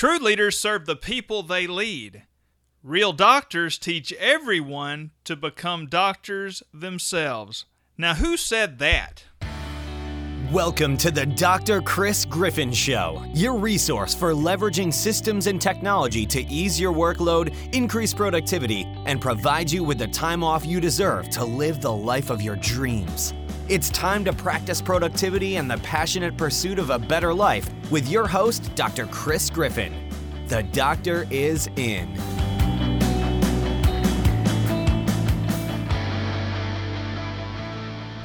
True leaders serve the people they lead. Real doctors teach everyone to become doctors themselves. Now, who said that? Welcome to the Dr. Chris Griffin Show, your resource for leveraging systems and technology to ease your workload, increase productivity, and provide you with the time off you deserve to live the life of your dreams. It's time to practice productivity and the passionate pursuit of a better life with your host, Dr. Chris Griffin. The doctor is in.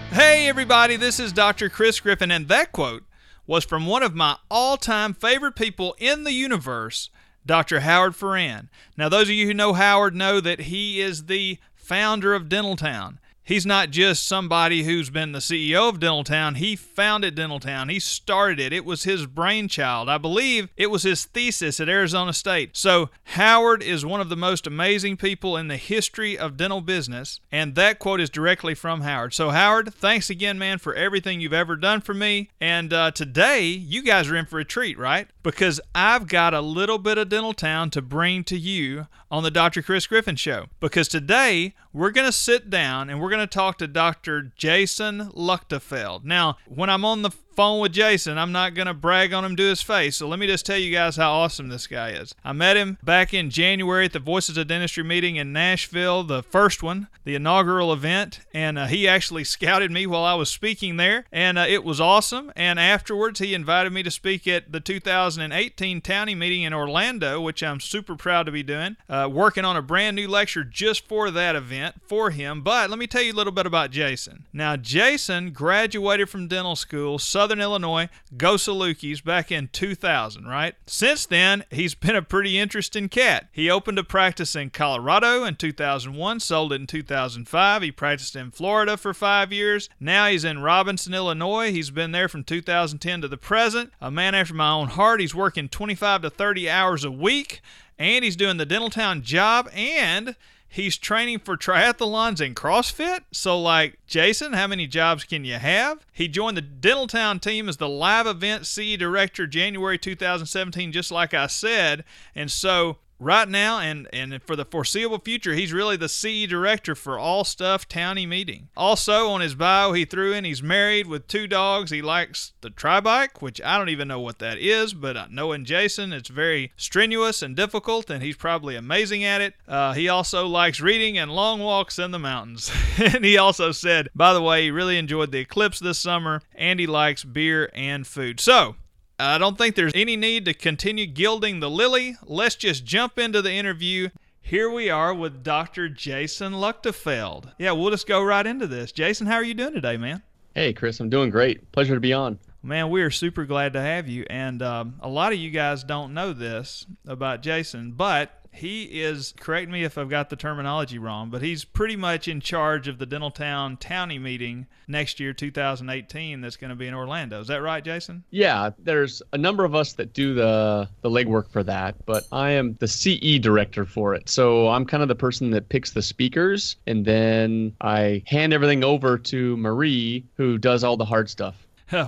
Hey, everybody, this is Dr. Chris Griffin, and that quote was from one of my all time favorite people in the universe, Dr. Howard Farran. Now, those of you who know Howard know that he is the founder of Dentaltown. He's not just somebody who's been the CEO of Dentaltown. He founded Dentaltown. He started it. It was his brainchild. I believe it was his thesis at Arizona State. So, Howard is one of the most amazing people in the history of dental business. And that quote is directly from Howard. So, Howard, thanks again, man, for everything you've ever done for me. And uh, today, you guys are in for a treat, right? Because I've got a little bit of Dentaltown to bring to you on the Dr. Chris Griffin Show. Because today, we're going to sit down and we're going to talk to Dr. Jason Luchtefeld. Now, when I'm on the phone with Jason, I'm not going to brag on him to his face. So let me just tell you guys how awesome this guy is. I met him back in January at the Voices of Dentistry meeting in Nashville, the first one, the inaugural event, and uh, he actually scouted me while I was speaking there, and uh, it was awesome. And afterwards, he invited me to speak at the 2018 Townie meeting in Orlando, which I'm super proud to be doing, uh, working on a brand new lecture just for that event for him. But let me tell you a little bit about Jason. Now, Jason graduated from dental school, Southern Illinois, Go Salukis, back in 2000, right? Since then, he's been a pretty interesting cat. He opened a practice in Colorado in 2001, sold it in 2005. He practiced in Florida for five years. Now he's in Robinson, Illinois. He's been there from 2010 to the present. A man after my own heart. He's working 25 to 30 hours a week, and he's doing the Dentaltown job, and He's training for triathlons and CrossFit. So, like, Jason, how many jobs can you have? He joined the Dentaltown team as the live event CE director January 2017, just like I said. And so, right now and, and for the foreseeable future, he's really the CE director for all stuff Townie meeting. Also, on his bio, he threw in he's married with two dogs. He likes the tri bike, which I don't even know what that is, but knowing Jason, it's very strenuous and difficult, and he's probably amazing at it. Uh, he also likes reading and long walks in the mountains. and he also said, by the way, he really enjoyed the eclipse this summer, and he likes beer and food. So, I don't think there's any need to continue gilding the lily. Let's just jump into the interview. Here we are with Dr. Jason Luchtefeld. Yeah, we'll just go right into this. Jason, how are you doing today, man? Hey, Chris, I'm doing great. Pleasure to be on. Man, we are super glad to have you. And um, a lot of you guys don't know this about Jason, but he is correct me if I've got the terminology wrong, but he's pretty much in charge of the Dentaltown Townie meeting next year, 2018, that's going to be in Orlando. Is that right, Jason? Yeah, there's a number of us that do the the legwork for that, but I am the CE director for it. So I'm kind of the person that picks the speakers, and then I hand everything over to Marie, who does all the hard stuff.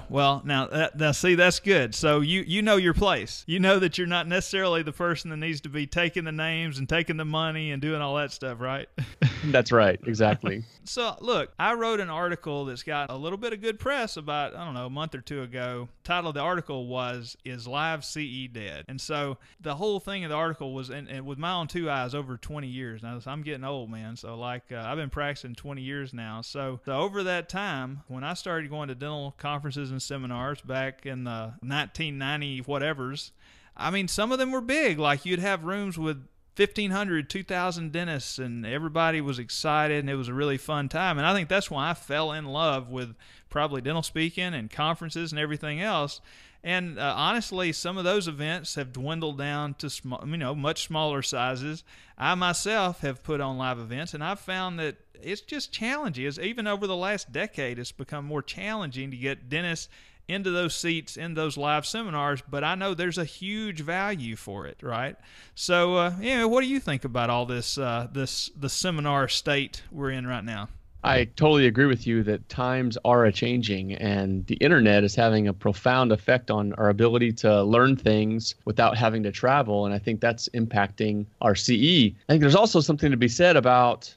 Well, now, that, now see that's good. So you you know your place. You know that you're not necessarily the person that needs to be taking the names and taking the money and doing all that stuff, right? that's right, exactly. so look, I wrote an article that's got a little bit of good press about I don't know a month or two ago. title of the article was "Is Live CE Dead?" And so the whole thing of the article was, and, and with my own two eyes, over 20 years now. I'm getting old, man. So like uh, I've been practicing 20 years now. So, so over that time, when I started going to dental conferences conferences and seminars back in the 1990 whatevers. I mean, some of them were big. Like you'd have rooms with 1,500, 2,000 dentists, and everybody was excited, and it was a really fun time. And I think that's why I fell in love with probably dental speaking and conferences and everything else. And uh, honestly, some of those events have dwindled down to small, you know, much smaller sizes. I myself have put on live events, and I've found that it's just challenging. It's, even over the last decade, it's become more challenging to get dentists into those seats in those live seminars. But I know there's a huge value for it, right? So, uh, yeah, what do you think about all this? Uh, this the seminar state we're in right now. I totally agree with you that times are a changing and the internet is having a profound effect on our ability to learn things without having to travel. And I think that's impacting our CE. I think there's also something to be said about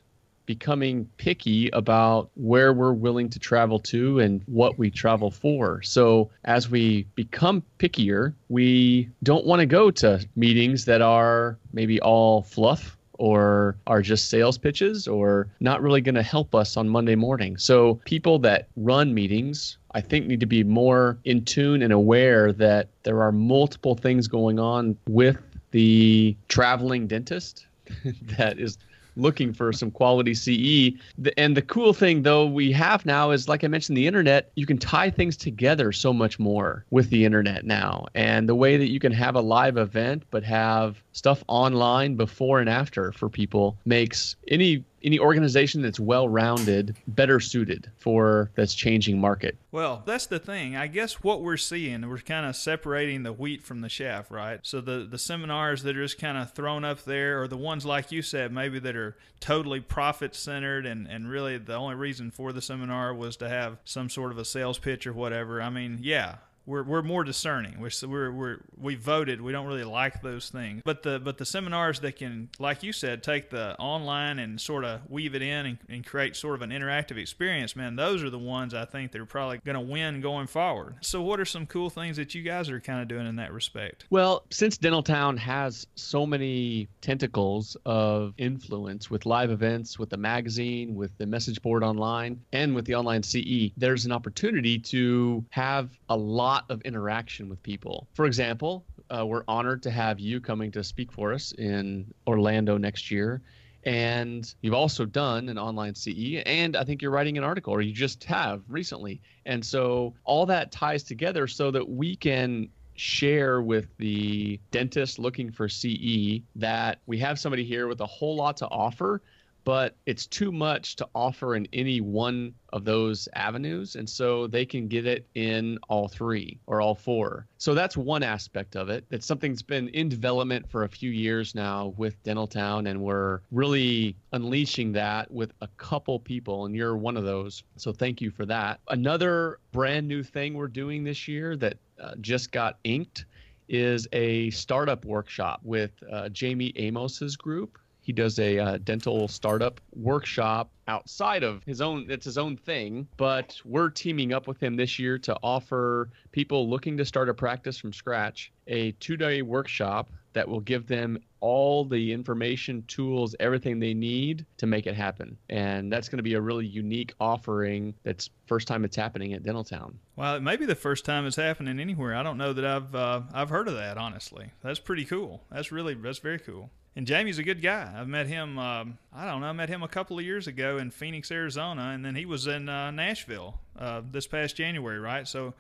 becoming picky about where we're willing to travel to and what we travel for. So, as we become pickier, we don't want to go to meetings that are maybe all fluff or are just sales pitches or not really going to help us on Monday morning. So, people that run meetings, I think, need to be more in tune and aware that there are multiple things going on with the traveling dentist that is looking for some quality CE. And the cool thing, though, we have now is, like I mentioned, the internet, you can tie things together so much more with the internet now. And the way that you can have a live event, but have stuff online before and after for people makes any any organization that's well rounded better suited for this changing market. Well, that's the thing. I guess what we're seeing, we're kind of separating the wheat from the chaff, right? So the the seminars that are just kind of thrown up there, or the ones like you said, maybe that are totally profit centered, and and really the only reason for the seminar was to have some sort of a sales pitch or whatever. I mean, yeah, we're, we're more discerning. We're, we're, we're, we voted. We don't really like those things. But the, but the seminars that can, like you said, take the online and sort of weave it in and, and create sort of an interactive experience, man, those are the ones I think that are probably going to win going forward. So, what are some cool things that you guys are kind of doing in that respect? Well, since Dentaltown has so many tentacles of influence with live events, with the magazine, with the message board online, and with the online CE, there's an opportunity to have a lot lot of interaction with people. For example, uh, we're honored to have you coming to speak for us in Orlando next year. And you've also done an online CE, and I think you're writing an article, or you just have recently. And so all that ties together so that we can share with the dentist looking for CE that we have somebody here with a whole lot to offer but it's too much to offer in any one of those avenues. And so they can get it in all three or all four. So that's one aspect of it. That's something that's been in development for a few years now with Dentaltown, and we're really unleashing that with a couple people, and you're one of those. So thank you for that. Another brand new thing we're doing this year that uh, just got inked is a startup workshop with uh, Jamie Amos's group he does a uh, dental startup workshop outside of his own it's his own thing but we're teaming up with him this year to offer people looking to start a practice from scratch a two-day workshop that will give them all the information tools everything they need to make it happen. And that's going to be a really unique offering that's first time it's happening at dentaltown well it may be the first time it's happening anywhere. I don't know that i've uh, i've heard of that honestly. That's pretty cool. That's really that's very cool and Jamie's a good guy. I've met him. Um, I don't know. I met him a couple of years ago in Phoenix, Arizona, and then he was in uh, Nashville uh, this past January, right? So,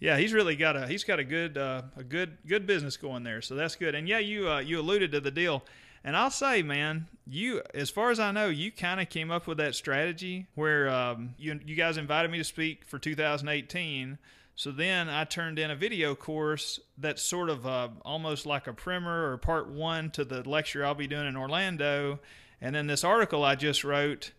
yeah, he's really got a he's got a good uh, a good good business going there. So that's good. And yeah, you uh, you alluded to the deal, and I'll say, man, you as far as I know, you kind of came up with that strategy where um, you you guys invited me to speak for 2018 so then I turned in a video course that's sort of uh, almost like a primer or part one to the lecture I'll be doing in Orlando. And then this article I just wrote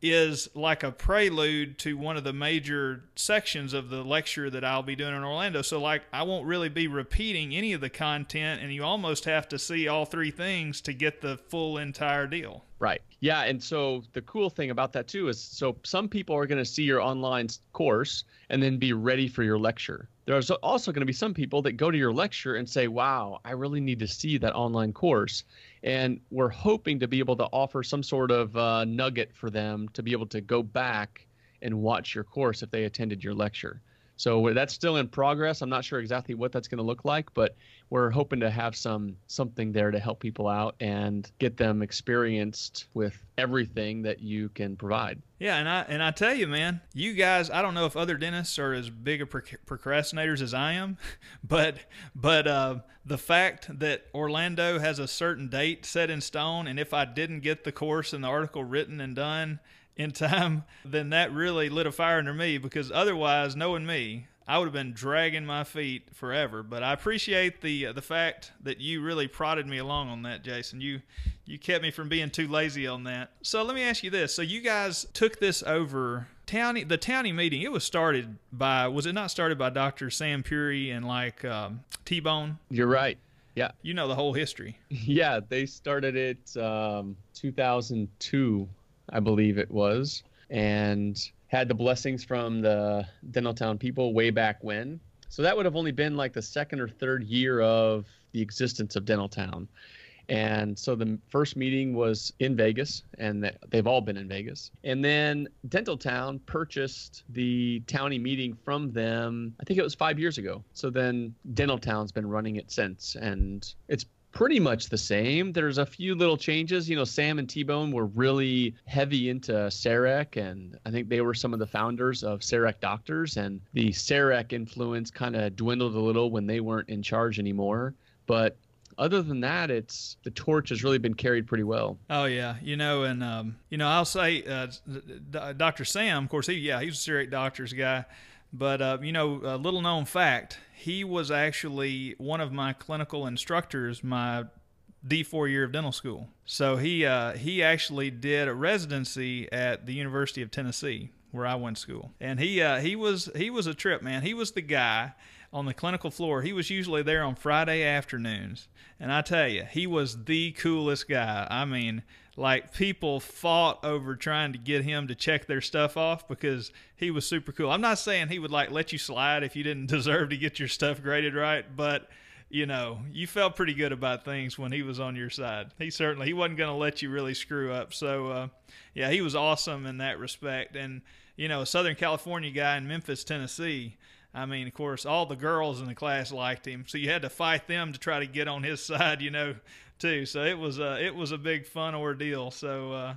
is like a prelude to one of the major sections of the lecture that I'll be doing in Orlando. So, like, I won't really be repeating any of the content, and you almost have to see all three things to get the full entire deal. Right. Yeah. And so the cool thing about that too is so some people are going to see your online course and then be ready for your lecture. There's also going to be some people that go to your lecture and say, wow, I really need to see that online course. And we're hoping to be able to offer some sort of uh, nugget for them to be able to go back and watch your course if they attended your lecture. So that's still in progress. I'm not sure exactly what that's going to look like, but we're hoping to have some something there to help people out and get them experienced with everything that you can provide. Yeah, and I and I tell you, man, you guys, I don't know if other dentists are as big a procrastinators as I am, but but uh, the fact that Orlando has a certain date set in stone, and if I didn't get the course and the article written and done in time, then that really lit a fire under me because otherwise, knowing me, I would have been dragging my feet forever. But I appreciate the uh, the fact that you really prodded me along on that, Jason. You you kept me from being too lazy on that. So let me ask you this: so you guys took this over Townie, the Townie meeting, it was started by, was it not started by Dr. Sam Puri and like um, T Bone? You're right. Yeah. You know the whole history. Yeah, they started it um, 2002, I believe it was, and had the blessings from the Dentaltown people way back when. So that would have only been like the second or third year of the existence of Dentaltown. And so the first meeting was in Vegas, and they've all been in Vegas. And then Dentaltown purchased the Townie meeting from them, I think it was five years ago. So then Dentaltown's been running it since, and it's pretty much the same. There's a few little changes. You know, Sam and T Bone were really heavy into CEREC, and I think they were some of the founders of CEREC Doctors. And the CEREC influence kind of dwindled a little when they weren't in charge anymore. But other than that, it's the torch has really been carried pretty well. Oh yeah, you know, and um, you know, I'll say, uh, Dr. Sam, of course, he yeah, he's a CEREC doctors guy, but uh, you know, a little known fact, he was actually one of my clinical instructors my D4 year of dental school. So he uh, he actually did a residency at the University of Tennessee where I went to school, and he uh, he was he was a trip man. He was the guy on the clinical floor. He was usually there on Friday afternoons. And I tell you, he was the coolest guy. I mean, like people fought over trying to get him to check their stuff off because he was super cool. I'm not saying he would like let you slide if you didn't deserve to get your stuff graded right, but you know, you felt pretty good about things when he was on your side. He certainly he wasn't going to let you really screw up. So, uh, yeah, he was awesome in that respect. And you know, a Southern California guy in Memphis, Tennessee. I mean, of course, all the girls in the class liked him, so you had to fight them to try to get on his side, you know, too. So it was a it was a big fun ordeal. So uh,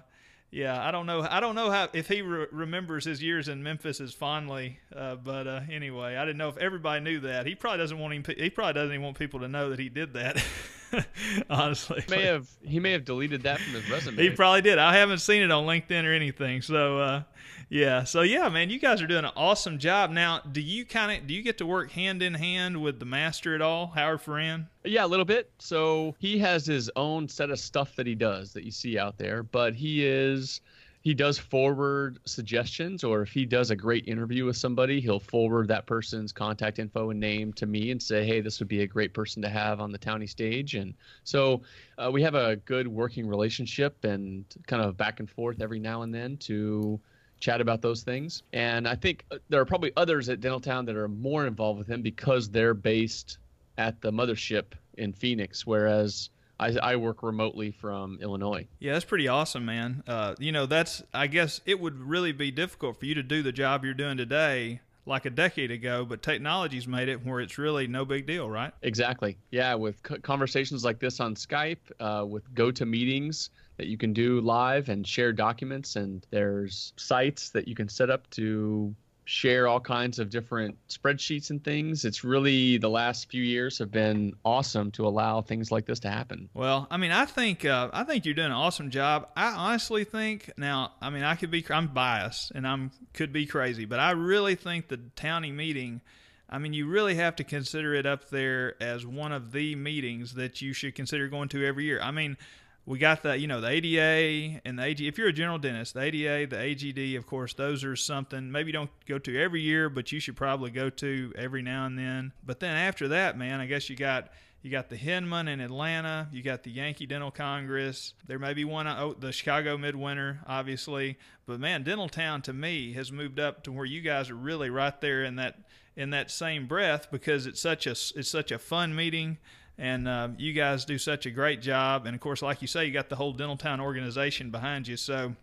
yeah, I don't know. I don't know how if he re- remembers his years in Memphis as fondly. Uh, but uh, anyway, I didn't know if everybody knew that. He probably doesn't want him. He probably doesn't even want people to know that he did that. Honestly, he may have he may have deleted that from his resume. He probably did. I haven't seen it on LinkedIn or anything. So uh, yeah, so yeah, man, you guys are doing an awesome job. Now, do you kind of do you get to work hand in hand with the master at all, Howard Farran? Yeah, a little bit. So he has his own set of stuff that he does that you see out there, but he is he does forward suggestions or if he does a great interview with somebody he'll forward that person's contact info and name to me and say hey this would be a great person to have on the townie stage and so uh, we have a good working relationship and kind of back and forth every now and then to chat about those things. And I think uh, there are probably others at Dentaltown that are more involved with him because they're based at the mothership in Phoenix, whereas I, I work remotely from Illinois. Yeah, that's pretty awesome, man. Uh, you know, that's I guess it would really be difficult for you to do the job you're doing today like a decade ago, but technology's made it where it's really no big deal, right? Exactly. Yeah, with conversations like this on Skype, uh, with GoToMeetings that you can do live and share documents, and there's sites that you can set up to share all kinds of different spreadsheets and things. It's really the last few years have been awesome to allow things like this to happen. Well, I mean, I think uh, I think you're doing an awesome job. I honestly think now, I mean, I could be I'm biased and I'm could be crazy, but I really think the Townie meeting. I mean, you really have to consider it up there as one of the meetings that you should consider going to every year. I mean, we got the you know the ADA and the AG. If you're a general dentist, the ADA, the AGD, of course, those are something maybe you don't go to every year, but you should probably go to every now and then. But then after that, man, I guess you got you got the Hinman in Atlanta. You got the Yankee Dental Congress. There may be one, oh, the Chicago Midwinter, obviously. But man, Dentaltown to me has moved up to where you guys are really right there in that in that same breath because it's such a it's such a fun meeting and uh, you guys do such a great job. And of course, like you say, you got the whole Dentaltown organization behind you. So,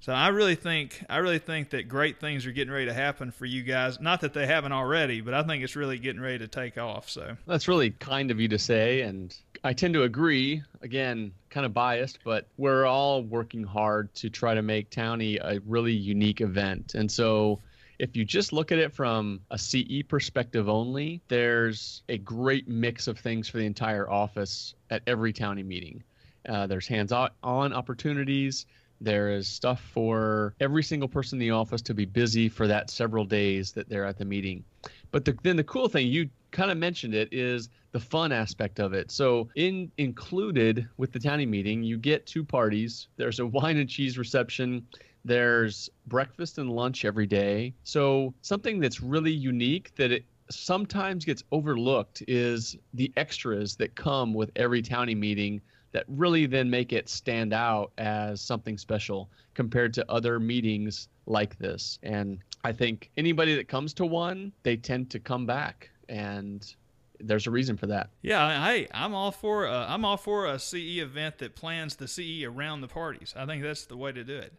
so I really think I really think that great things are getting ready to happen for you guys. Not that they haven't already, but I think it's really getting ready to take off. So that's really kind of you to say, and I tend to agree. Again, kind of biased, but we're all working hard to try to make Townie a really unique event, and so if you just look at it from a CE perspective only, there's a great mix of things for the entire office at every Townie meeting. Uh, there's hands-on opportunities. There is stuff for every single person in the office to be busy for that several days that they're at the meeting. But the, then the cool thing you kind of mentioned it is the fun aspect of it. So in included with the townie meeting, you get two parties. There's a wine and cheese reception. There's breakfast and lunch every day. So something that's really unique that it sometimes gets overlooked is the extras that come with every townie meeting that really then make it stand out as something special compared to other meetings like this. And I think anybody that comes to one, they tend to come back and there's a reason for that. Yeah, hey, I'm all for uh, I'm all for a CE event that plans the CE around the parties. I think that's the way to do it.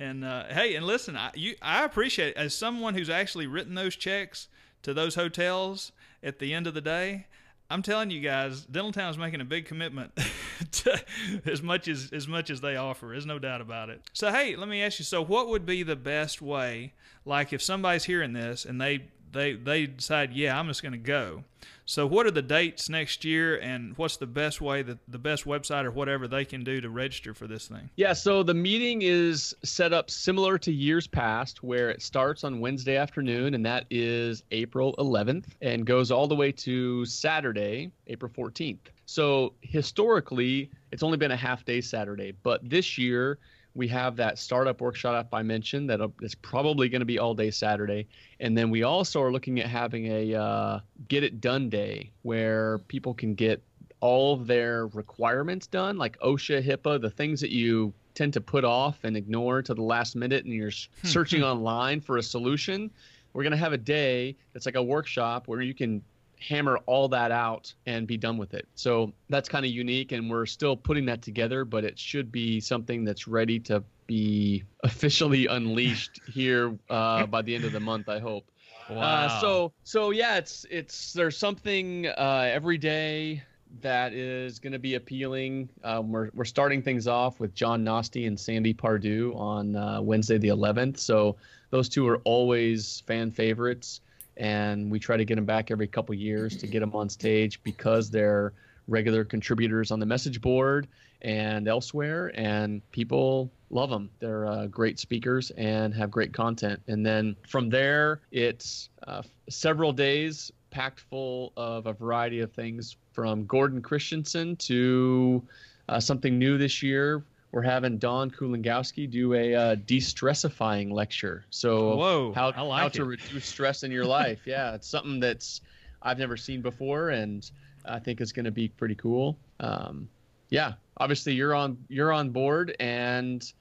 And uh, hey, and listen, I you I appreciate as someone who's actually written those checks to those hotels at the end of the day. I'm telling you guys, Dentaltown is making a big commitment as much as as much as they offer. There's no doubt about it. So hey, let me ask you. So what would be the best way? Like if somebody's hearing this and they they they decide, yeah, I'm just going to go. So, what are the dates next year, and what's the best way that the best website or whatever they can do to register for this thing? Yeah, so the meeting is set up similar to years past, where it starts on Wednesday afternoon, and that is April 11th, and goes all the way to Saturday, April 14th. So historically, it's only been a half day Saturday, but this year we have that startup workshop I mentioned that is probably going to be all day Saturday, and then we also are looking at having a uh, get it done day where people can get all of their requirements done, like OSHA, HIPAA, the things that you tend to put off and ignore to the last minute, and you're searching online for a solution. We're going to have a day that's like a workshop where you can hammer all that out and be done with it. So that's kind of unique, and we're still putting that together, but it should be something that's ready to be officially unleashed here uh, by the end of the month. I hope. Uh, wow. Uh, so so yeah, it's it's there's something uh, every day that is going to be appealing. Um, we're, we're starting things off with John Nosti and Sandy Pardue on uh, Wednesday the 11th. So those two are always fan favorites and we try to get them back every couple years to get them on stage because they're regular contributors on the message board and elsewhere, and people love them. They're uh, great speakers and have great content. And then from there, it's uh, several days packed full of a variety of things from Gordon Christensen to uh, something new this year we're having Don Kulingowski do a uh, de-stressifying lecture. So Whoa, how, like how to reduce stress in your life. Yeah, it's something that's I've never seen before, and I think it's going to be pretty cool. Um, yeah, obviously you're on you're on board, and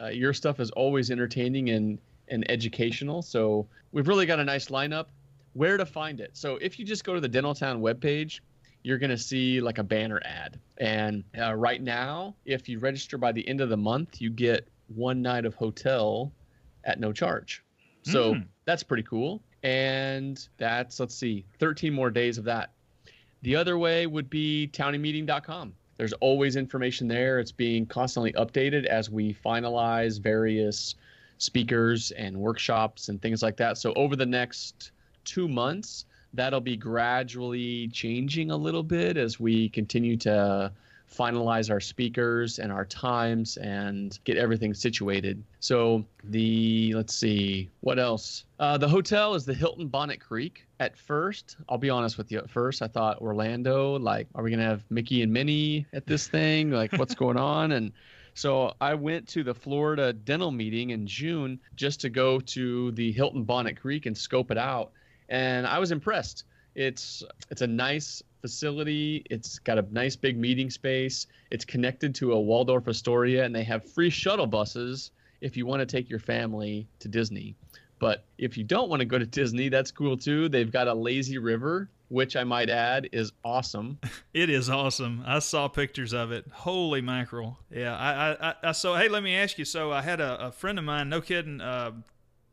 uh, your stuff is always entertaining and and educational. So we've really got a nice lineup. Where to find it? So if you just go to the Dentaltown webpage, you're going to see like a banner ad. And uh, right now, if you register by the end of the month, you get one night of hotel at no charge. So mm. that's pretty cool. And that's, let's see, 13 more days of that. The other way would be towniemeeting.com. There's always information there. It's being constantly updated as we finalize various speakers and workshops and things like that. So over the next two months, that'll be gradually changing a little bit as we continue to finalize our speakers and our times and get everything situated. So the let's see what else. Uh, the hotel is the Hilton Bonnet Creek. At first, I'll be honest with you. At first, I thought Orlando. Like, are we gonna have Mickey and Minnie at this thing? Like, what's going on? And so I went to the Florida dental meeting in June just to go to the Hilton Bonnet Creek and scope it out and I was impressed. It's it's a nice facility. It's got a nice big meeting space. It's connected to a Waldorf Astoria, and they have free shuttle buses if you want to take your family to Disney. But if you don't want to go to Disney, that's cool too. They've got a lazy river, which I might add is awesome. It is awesome. I saw pictures of it. Holy mackerel! Yeah, I, I, I so hey, let me ask you. So I had a, a friend of mine, no kidding, uh,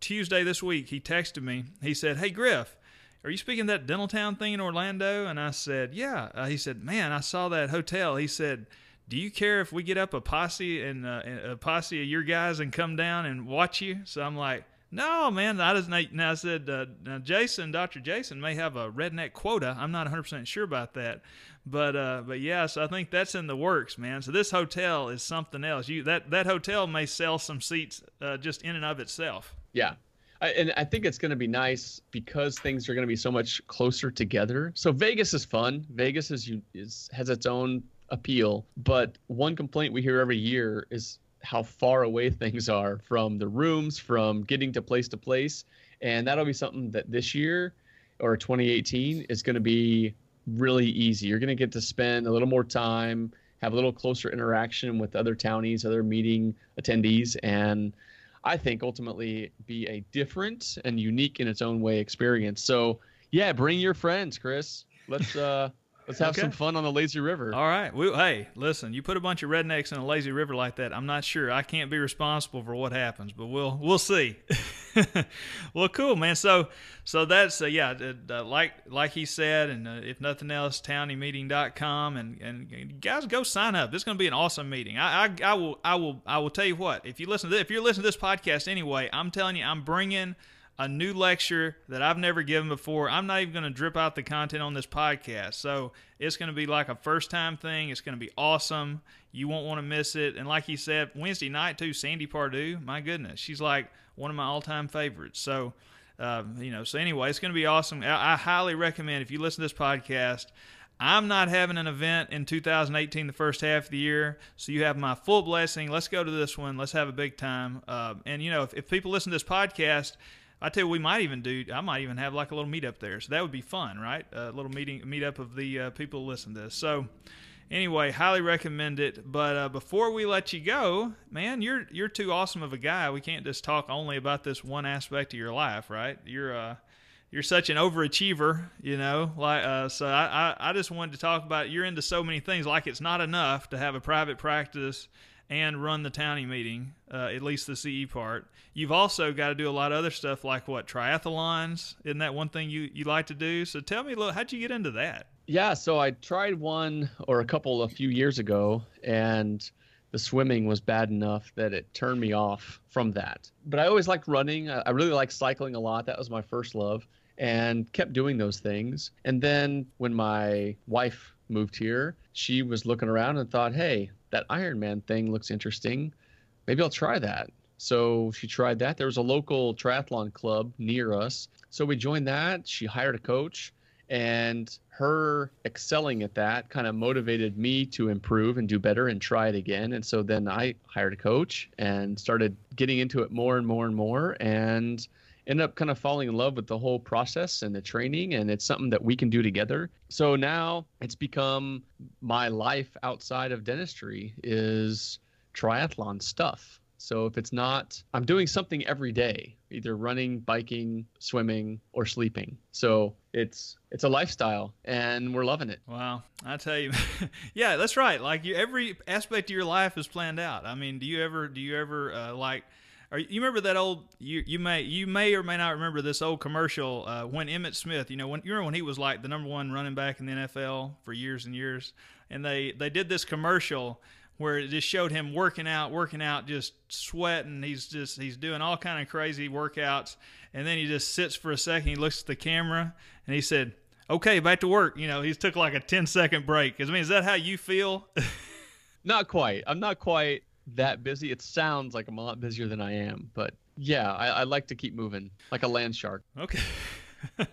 Tuesday this week, he texted me. He said, Hey, Griff, are you speaking that dental town thing in Orlando? And I said, Yeah. Uh, he said, Man, I saw that hotel. He said, Do you care if we get up a posse and uh, a posse of your guys and come down and watch you? So I'm like, no, man, I just now I said uh, now Jason, Doctor Jason may have a redneck quota. I'm not 100 percent sure about that, but uh, but yes, I think that's in the works, man. So this hotel is something else. You that that hotel may sell some seats uh, just in and of itself. Yeah, I, and I think it's going to be nice because things are going to be so much closer together. So Vegas is fun. Vegas is is has its own appeal, but one complaint we hear every year is how far away things are from the rooms, from getting to place to place, and that'll be something that this year or 2018 is going to be really easy. You're going to get to spend a little more time, have a little closer interaction with other townies, other meeting attendees, and I think ultimately be a different and unique in its own way experience. So yeah, bring your friends, Chris. Let's uh Let's have okay. some fun on the lazy river. All right. We, hey, listen, you put a bunch of rednecks in a lazy river like that. I'm not sure. I can't be responsible for what happens, but we'll we'll see. well, cool, man. So so that's uh, yeah, uh, like like he said, and uh, if nothing else, towniemeeting.com, and and guys go sign up. This is going to be an awesome meeting. I, I I will I will I will tell you what. If you listen to this, if you're listening to this podcast anyway, I'm telling you, I'm bringing a new lecture that I've never given before. I'm not even going to drip out the content on this podcast. So it's going to be like a first time thing. It's going to be awesome. You won't want to miss it. And like he said, Wednesday night, too, Sandy Pardue, my goodness, she's like one of my all time favorites. So, uh, you know, so anyway, it's going to be awesome. I, I highly recommend if you listen to this podcast, I'm not having an event in 2018, the first half of the year. So you have my full blessing. Let's go to this one. Let's have a big time. Uh, and, you know, if, if people listen to this podcast, I tell you, we might even do. I might even have like a little meetup there, so that would be fun, right? A little meeting meetup of the uh, people who listen to this. So, anyway, highly recommend it. But uh, before we let you go, man, you're you're too awesome of a guy. We can't just talk only about this one aspect of your life, right? You're uh, you're such an overachiever, you know. Like, uh, so I, I I just wanted to talk about you're into so many things. Like, it's not enough to have a private practice and run the townie meeting, uh, at least the CE part. You've also got to do a lot of other stuff like what triathlons. Isn't that one thing you, you like to do? So tell me, look, how'd you get into that? Yeah, so I tried one or a couple a few years ago, and the swimming was bad enough that it turned me off from that. But I always liked running. I really liked cycling a lot. That was my first love, and kept doing those things. And then when my wife moved here, she was looking around and thought, hey, that Ironman thing looks interesting. Maybe I'll try that. So she tried that. There was a local triathlon club near us. So we joined that. She hired a coach, and her excelling at that kind of motivated me to improve and do better and try it again. And so then I hired a coach and started getting into it more and more and more. And ended up kind of falling in love with the whole process and the training and it's something that we can do together. So now it's become my life outside of dentistry is triathlon stuff. So if it's not i'm doing something every day either running biking swimming or sleeping. So it's it's a lifestyle and we're loving it. Wow. I tell you yeah that's right. Like you, every aspect of your life is planned out. I mean do you ever do you ever uh, like you remember that old? You you may you may or may not remember this old commercial uh, when Emmitt Smith. You know when you remember when he was like the number one running back in the NFL for years and years, and they they did this commercial where it just showed him working out, working out, just sweating. He's just he's doing all kind of crazy workouts, and then he just sits for a second. He looks at the camera and he said, "Okay, back to work." You know, he took like a 10 second break. I mean, is that how you feel? not quite. I'm not quite that busy. It sounds like I'm a lot busier than I am, but yeah, I, I like to keep moving like a land shark. Okay.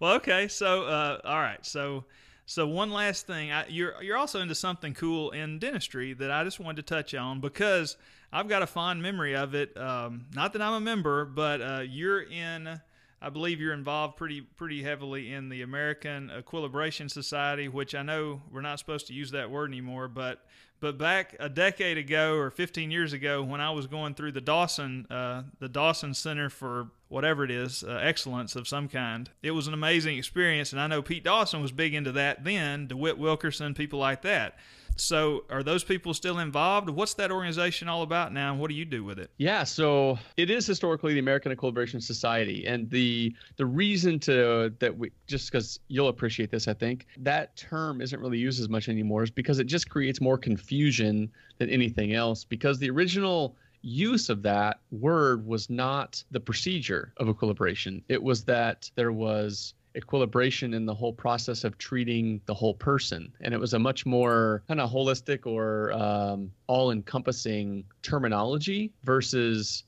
well, okay. So, uh, all right. So, so one last thing, I, you're you're also into something cool in dentistry that I just wanted to touch on because I've got a fond memory of it. Um, not that I'm a member, but uh, you're in. I believe you're involved pretty pretty heavily in the American Equilibration Society, which I know we're not supposed to use that word anymore, but but back a decade ago or 15 years ago, when I was going through the Dawson, uh, the Dawson Center for whatever it is, uh, excellence of some kind, it was an amazing experience. And I know Pete Dawson was big into that then, DeWitt Wilkerson, people like that. So, are those people still involved? What's that organization all about now, what do you do with it? Yeah, so it is historically the American Equilibration Society, and the the reason to that we just because you'll appreciate this, I think that term isn't really used as much anymore, is because it just creates more confusion than anything else. Because the original use of that word was not the procedure of equilibration; it was that there was equilibration in the whole process of treating the whole person. And it was a much more kind of holistic or um, all encompassing terminology versus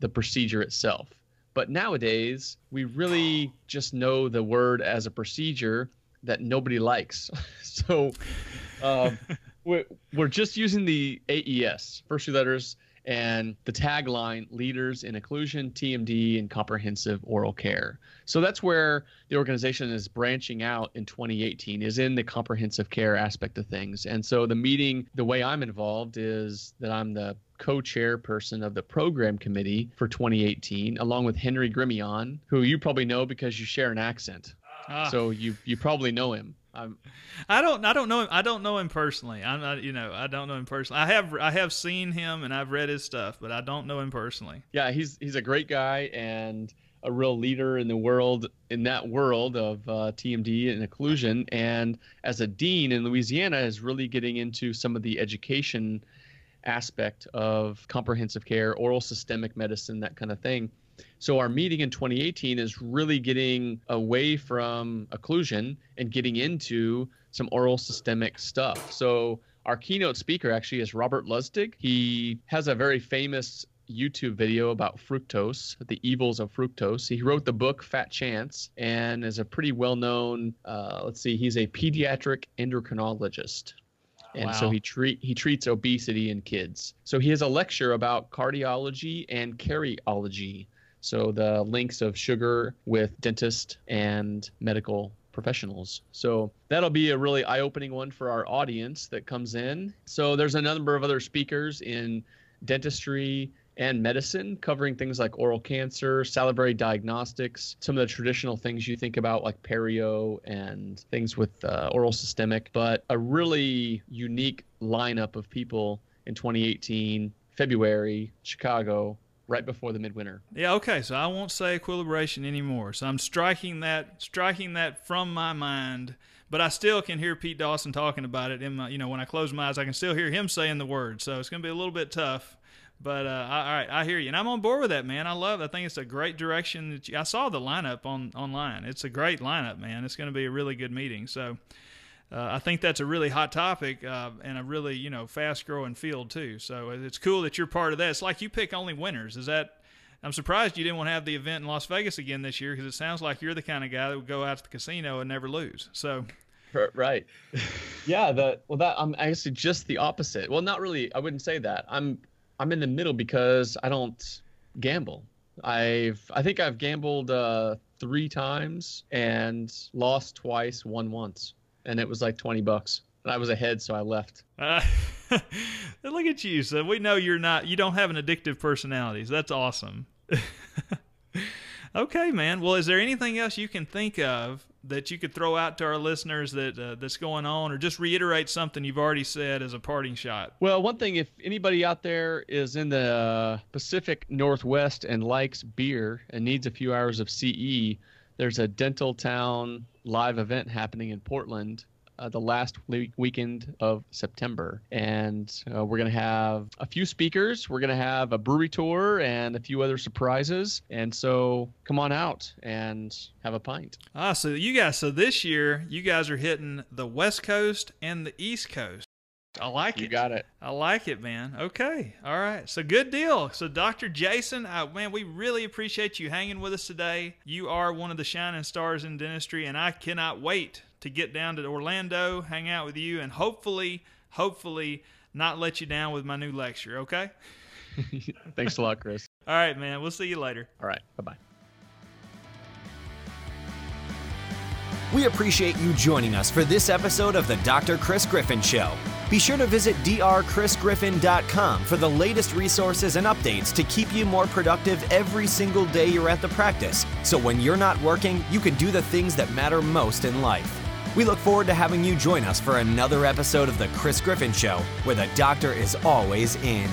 the procedure itself. But nowadays, we really just know the word as a procedure that nobody likes. so um, we're, we're just using the AES, first two letters, and the tagline leaders in occlusion tmd and comprehensive oral care. So that's where the organization is branching out in 2018 is in the comprehensive care aspect of things. And so the meeting the way i'm involved is that i'm the co-chairperson of the program committee for 2018 along with henry Gremillion who you probably know because you share an accent. Ah. so you you probably know him I'm, I don't I don't know him I don't know him personally. I'm not you know I don't know him personally. I have I have seen him and I've read his stuff, but I don't know him personally. Yeah, he's he's a great guy and a real leader in the world in that world of uh, TMD and occlusion. And as a dean in Louisiana, is really getting into some of the education aspect of comprehensive care, oral systemic medicine, that kind of thing. So our meeting in 2018 is really getting away from occlusion and getting into some oral systemic stuff. So our keynote speaker actually is Robert Lustig. He has a very famous YouTube video about fructose, the evils of fructose. He wrote the book Fat Chance and is a pretty well known, uh, let's see, he's a pediatric endocrinologist. And wow. so he treat he treats obesity in kids. So he has a lecture about cardiology and cariology. So the links of sugar with dentist and medical professionals. So that'll be a really eye-opening one for our audience that comes in. So there's a number of other speakers in dentistry and medicine covering things like oral cancer, salivary diagnostics, some of the traditional things you think about like perio and things with uh, oral systemic, but a really unique lineup of people in 2018, February, Chicago, right before the midwinter. Yeah, okay. So I won't say equilibration anymore. So I'm striking that striking that from my mind, but I still can hear Pete Dawson talking about it in my you know, when I close my eyes I can still hear him saying the word. So it's going to be a little bit tough. But uh, all right, I hear you, and I'm on board with that, man. I love. It. I think it's a great direction. That you, I saw the lineup on online. It's a great lineup, man. It's going to be a really good meeting. So, uh, I think that's a really hot topic uh, and a really you know fast growing field too. So it's cool that you're part of that. It's like you pick only winners. Is that? I'm surprised you didn't want to have the event in Las Vegas again this year because it sounds like you're the kind of guy that would go out to the casino and never lose. So. Right. yeah. The well, that I'm actually just the opposite. Well, not really. I wouldn't say that. I'm I'm in the middle because I don't gamble. I've I think I've gambled uh, three times and lost twice, won once and it was like 20 bucks. And I was ahead, so I left. Uh, look at you. So we know you're not, you don't have an addictive personality. So that's awesome. okay, man. Well, is there anything else you can think of that you could throw out to our listeners that uh, that's going on, or just reiterate something you've already said as a parting shot? Well, one thing, if anybody out there is in the uh, Pacific Northwest and likes beer and needs a few hours of CE, there's a Dental Town live event happening in Portland uh, the last week, weekend of September. And uh, we're going to have a few speakers. We're going to have a brewery tour and a few other surprises. And so come on out and have a pint. Ah, so you guys, so this year, you guys are hitting the West Coast and the East Coast. I like you it. You got it. I like it, man. Okay. All right. So good deal. So Dr. Jason, uh, man, we really appreciate you hanging with us today. You are one of the shining stars in dentistry, and I cannot wait to get down to Orlando, hang out with you, and hopefully, hopefully, not let you down with my new lecture. Okay. Thanks a lot, Chris. All right, man. We'll see you later. All right. Bye bye. We appreciate you joining us for this episode of the Dr. Chris Griffin Show. Be sure to visit drchrisgriffin.com for the latest resources and updates to keep you more productive every single day you're at the practice. So when you're not working, you can do the things that matter most in life. We look forward to having you join us for another episode of The Chris Griffin Show, where the doctor is always in.